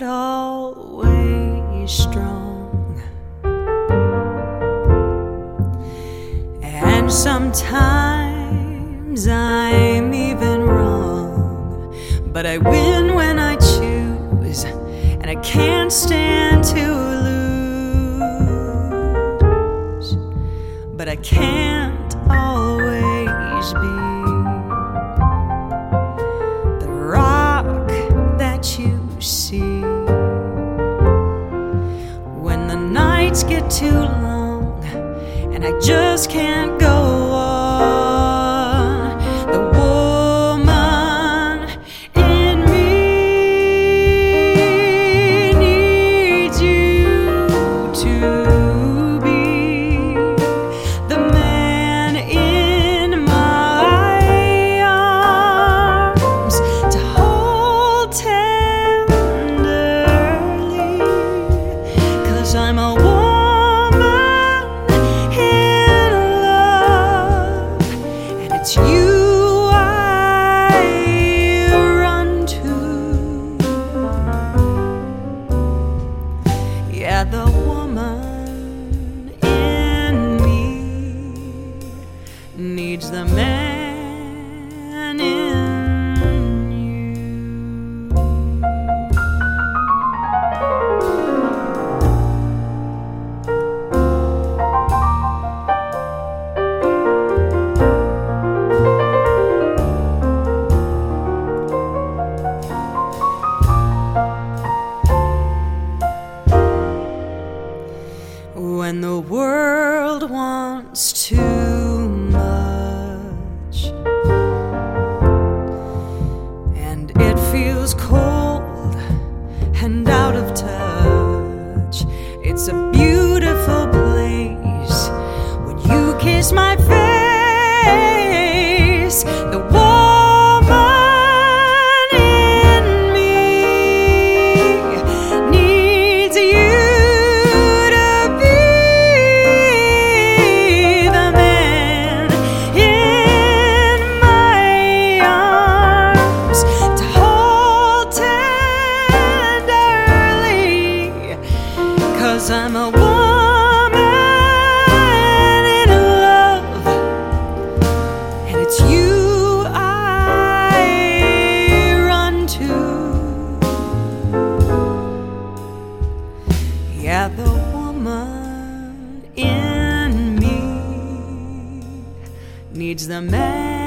not always strong. And sometimes I'm even wrong. But I win when I choose, and I can't stand to lose. But I can't always be. Nights get too long and I just can't go needs the man in you. When the world wants too it's a beautiful place when you kiss my face. The woman needs the man.